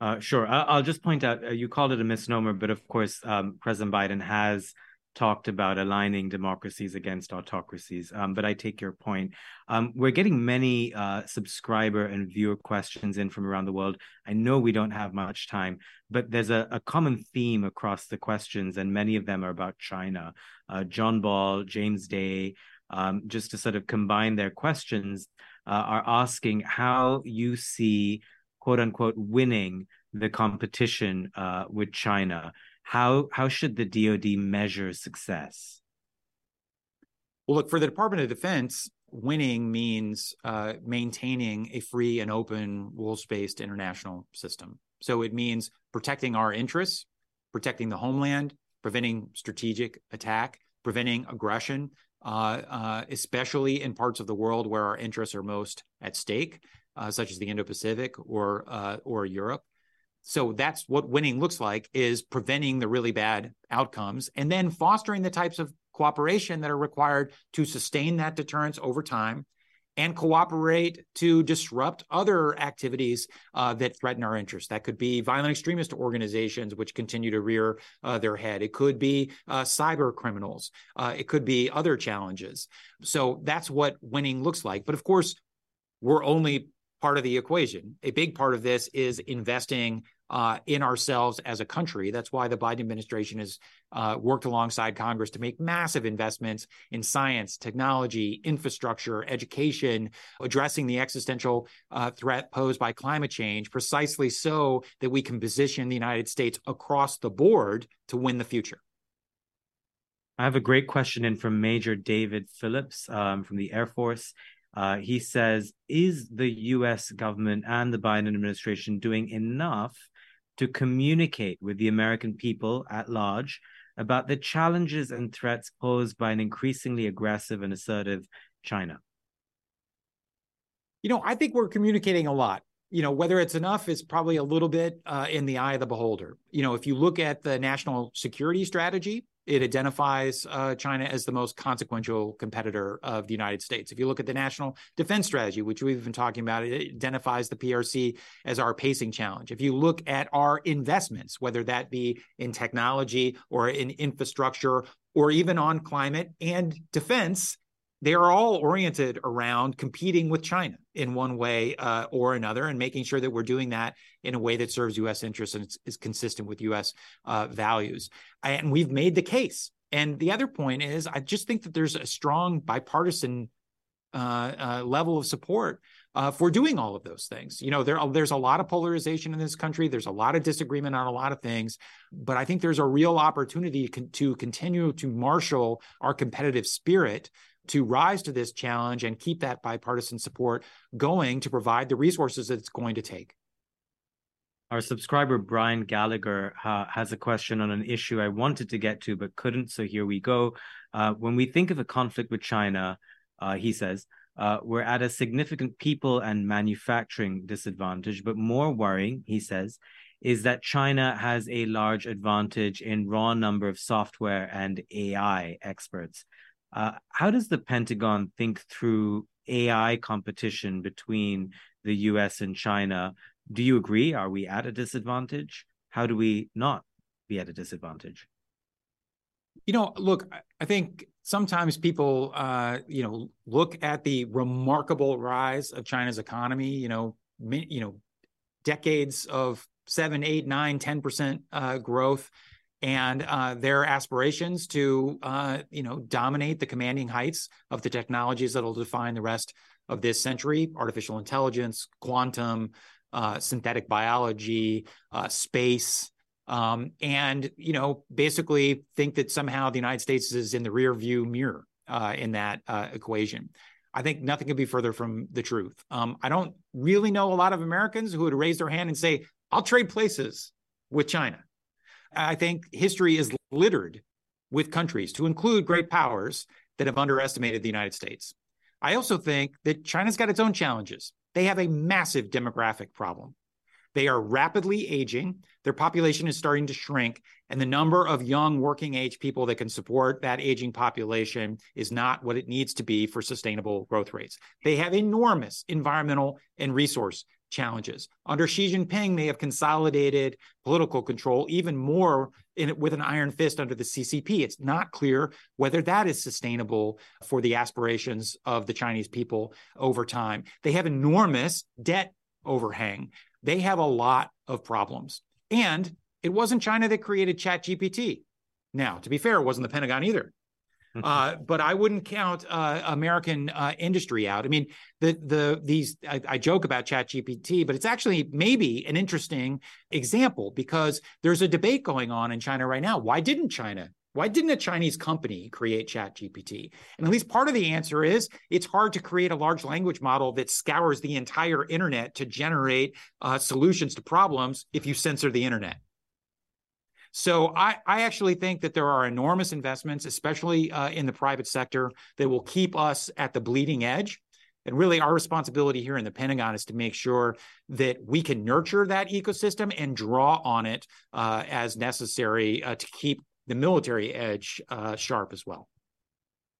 Uh, sure. I'll just point out uh, you called it a misnomer, but of course, um, President Biden has talked about aligning democracies against autocracies. Um, but I take your point. Um, we're getting many uh, subscriber and viewer questions in from around the world. I know we don't have much time, but there's a, a common theme across the questions, and many of them are about China. Uh, John Ball, James Day, um, just to sort of combine their questions, uh, are asking how you see quote unquote winning the competition uh, with China. How how should the DoD measure success? Well, look for the Department of Defense. Winning means uh, maintaining a free and open rules based international system. So it means protecting our interests, protecting the homeland, preventing strategic attack, preventing aggression, uh, uh, especially in parts of the world where our interests are most at stake, uh, such as the Indo-Pacific or uh, or Europe. So that's what winning looks like: is preventing the really bad outcomes and then fostering the types of cooperation that are required to sustain that deterrence over time and cooperate to disrupt other activities uh, that threaten our interests. That could be violent extremist organizations, which continue to rear uh, their head. It could be uh, cyber criminals. Uh, it could be other challenges. So that's what winning looks like. But of course, we're only part of the equation. A big part of this is investing uh, in ourselves as a country. That's why the Biden administration has uh, worked alongside Congress to make massive investments in science, technology, infrastructure, education, addressing the existential uh, threat posed by climate change, precisely so that we can position the United States across the board to win the future. I have a great question in from Major David Phillips um, from the Air Force. Uh, he says, Is the US government and the Biden administration doing enough to communicate with the American people at large about the challenges and threats posed by an increasingly aggressive and assertive China? You know, I think we're communicating a lot. You know, whether it's enough is probably a little bit uh, in the eye of the beholder. You know, if you look at the national security strategy, it identifies uh, China as the most consequential competitor of the United States. If you look at the national defense strategy, which we've been talking about, it identifies the PRC as our pacing challenge. If you look at our investments, whether that be in technology or in infrastructure or even on climate and defense, they are all oriented around competing with China in one way uh, or another, and making sure that we're doing that in a way that serves U.S. interests and is consistent with U.S. Uh, values. And we've made the case. And the other point is, I just think that there's a strong bipartisan uh, uh, level of support uh, for doing all of those things. You know, there there's a lot of polarization in this country. There's a lot of disagreement on a lot of things, but I think there's a real opportunity con- to continue to marshal our competitive spirit to rise to this challenge and keep that bipartisan support going to provide the resources that it's going to take. Our subscriber Brian Gallagher has a question on an issue I wanted to get to but couldn't. So here we go. Uh, when we think of a conflict with China, uh, he says, uh, we're at a significant people and manufacturing disadvantage. But more worrying, he says, is that China has a large advantage in raw number of software and AI experts. Uh, how does the Pentagon think through AI competition between the US and China? Do you agree? Are we at a disadvantage? How do we not be at a disadvantage? You know, look, I think sometimes people, uh, you know, look at the remarkable rise of China's economy. You know, you know, decades of seven, eight, nine, ten percent uh, growth, and uh, their aspirations to, uh, you know, dominate the commanding heights of the technologies that will define the rest of this century: artificial intelligence, quantum, uh, synthetic biology, uh, space um, and you know basically think that somehow the United States is in the rear view mirror uh, in that uh, equation. I think nothing could be further from the truth. Um, I don't really know a lot of Americans who would raise their hand and say, "I'll trade places with China." I think history is littered with countries, to include great powers, that have underestimated the United States. I also think that China's got its own challenges. They have a massive demographic problem. They are rapidly aging. Their population is starting to shrink, and the number of young working age people that can support that aging population is not what it needs to be for sustainable growth rates. They have enormous environmental and resource challenges. Under Xi Jinping, they have consolidated political control even more in, with an iron fist under the CCP. It's not clear whether that is sustainable for the aspirations of the Chinese people over time. They have enormous debt overhang they have a lot of problems. And it wasn't China that created ChatGPT. Now, to be fair, it wasn't the Pentagon either. Uh, but I wouldn't count uh, American uh, industry out. I mean, the the these I, I joke about ChatGPT, but it's actually maybe an interesting example because there's a debate going on in China right now. Why didn't China why didn't a Chinese company create ChatGPT? And at least part of the answer is it's hard to create a large language model that scours the entire internet to generate uh, solutions to problems if you censor the internet. So I, I actually think that there are enormous investments, especially uh, in the private sector, that will keep us at the bleeding edge. And really, our responsibility here in the Pentagon is to make sure that we can nurture that ecosystem and draw on it uh, as necessary uh, to keep the military edge uh, sharp as well.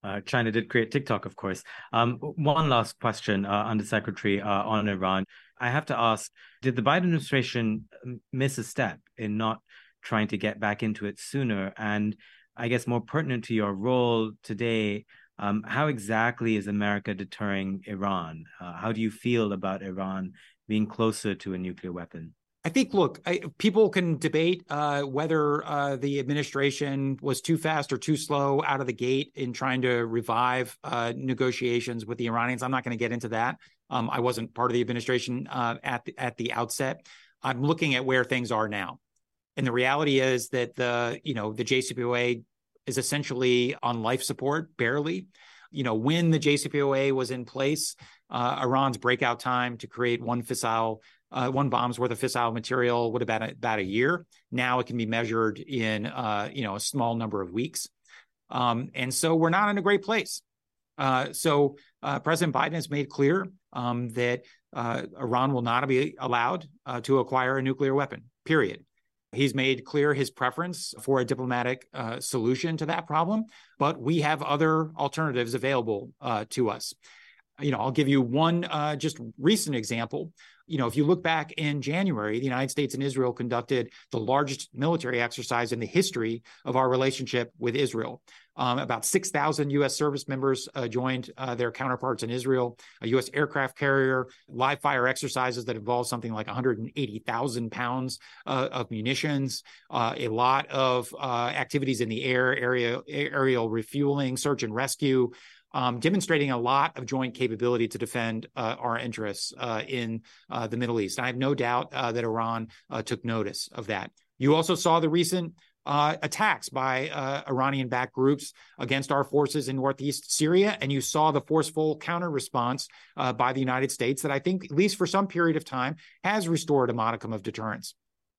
Uh, China did create TikTok, of course. Um, one last question, uh, Undersecretary, uh, on Iran. I have to ask Did the Biden administration miss a step in not trying to get back into it sooner? And I guess more pertinent to your role today, um, how exactly is America deterring Iran? Uh, how do you feel about Iran being closer to a nuclear weapon? I think, look, I, people can debate uh, whether uh, the administration was too fast or too slow out of the gate in trying to revive uh, negotiations with the Iranians. I'm not going to get into that. Um, I wasn't part of the administration uh, at the, at the outset. I'm looking at where things are now, and the reality is that the you know the JCPOA is essentially on life support, barely. You know, when the JCPOA was in place, uh, Iran's breakout time to create one fissile uh, one bomb's worth of fissile material would have been about a year. Now it can be measured in uh, you know a small number of weeks, um, and so we're not in a great place. Uh, so uh, President Biden has made clear um, that uh, Iran will not be allowed to acquire a nuclear weapon. Period. He's made clear his preference for a diplomatic solution to that problem, but we have other alternatives available to us you know, I'll give you one uh, just recent example you know, if you look back in January, the United States and Israel conducted the largest military exercise in the history of our relationship with Israel. Um, about 6,000 U.S. service members uh, joined uh, their counterparts in Israel. A U.S. aircraft carrier, live fire exercises that involved something like 180,000 pounds uh, of munitions, uh, a lot of uh, activities in the air, area, aerial refueling, search and rescue. um, demonstrating a lot of joint capability to defend uh, our interests uh, in uh, the Middle East. I have no doubt uh, that Iran took notice of that. You also saw the recent uh, attacks by uh, Iranian backed groups against our forces in northeast Syria. And you saw the forceful counter response uh, by the United States that I think, at least for some period of time, has restored a modicum of deterrence.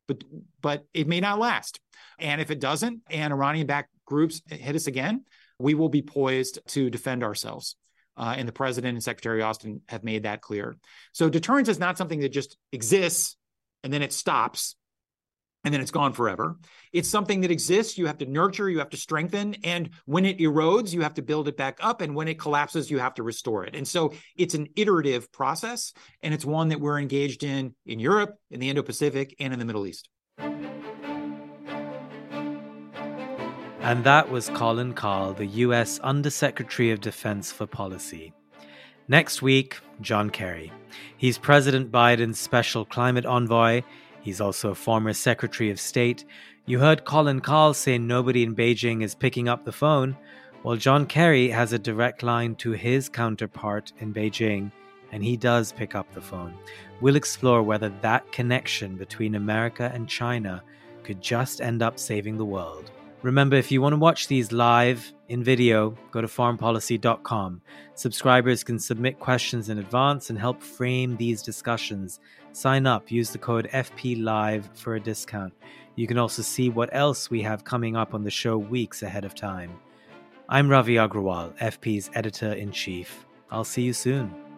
But, but it may not last. And if it doesn't, and Iranian backed groups hit us again, we will be poised to defend ourselves. Uh, and the president and Secretary Austin have made that clear. So deterrence is not something that just exists and then it stops and then it's gone forever. It's something that exists. You have to nurture, you have to strengthen. And when it erodes, you have to build it back up. And when it collapses, you have to restore it. And so it's an iterative process. And it's one that we're engaged in in Europe, in the Indo Pacific, and in the Middle East. And that was Colin Kahl, the U.S. Undersecretary of Defense for Policy. Next week, John Kerry. He's President Biden's special climate envoy. He's also a former Secretary of State. You heard Colin Kahl say nobody in Beijing is picking up the phone. Well, John Kerry has a direct line to his counterpart in Beijing, and he does pick up the phone. We'll explore whether that connection between America and China could just end up saving the world. Remember, if you want to watch these live in video, go to foreignpolicy.com. Subscribers can submit questions in advance and help frame these discussions. Sign up, use the code FPLive for a discount. You can also see what else we have coming up on the show weeks ahead of time. I'm Ravi Agrawal, FP's editor in chief. I'll see you soon.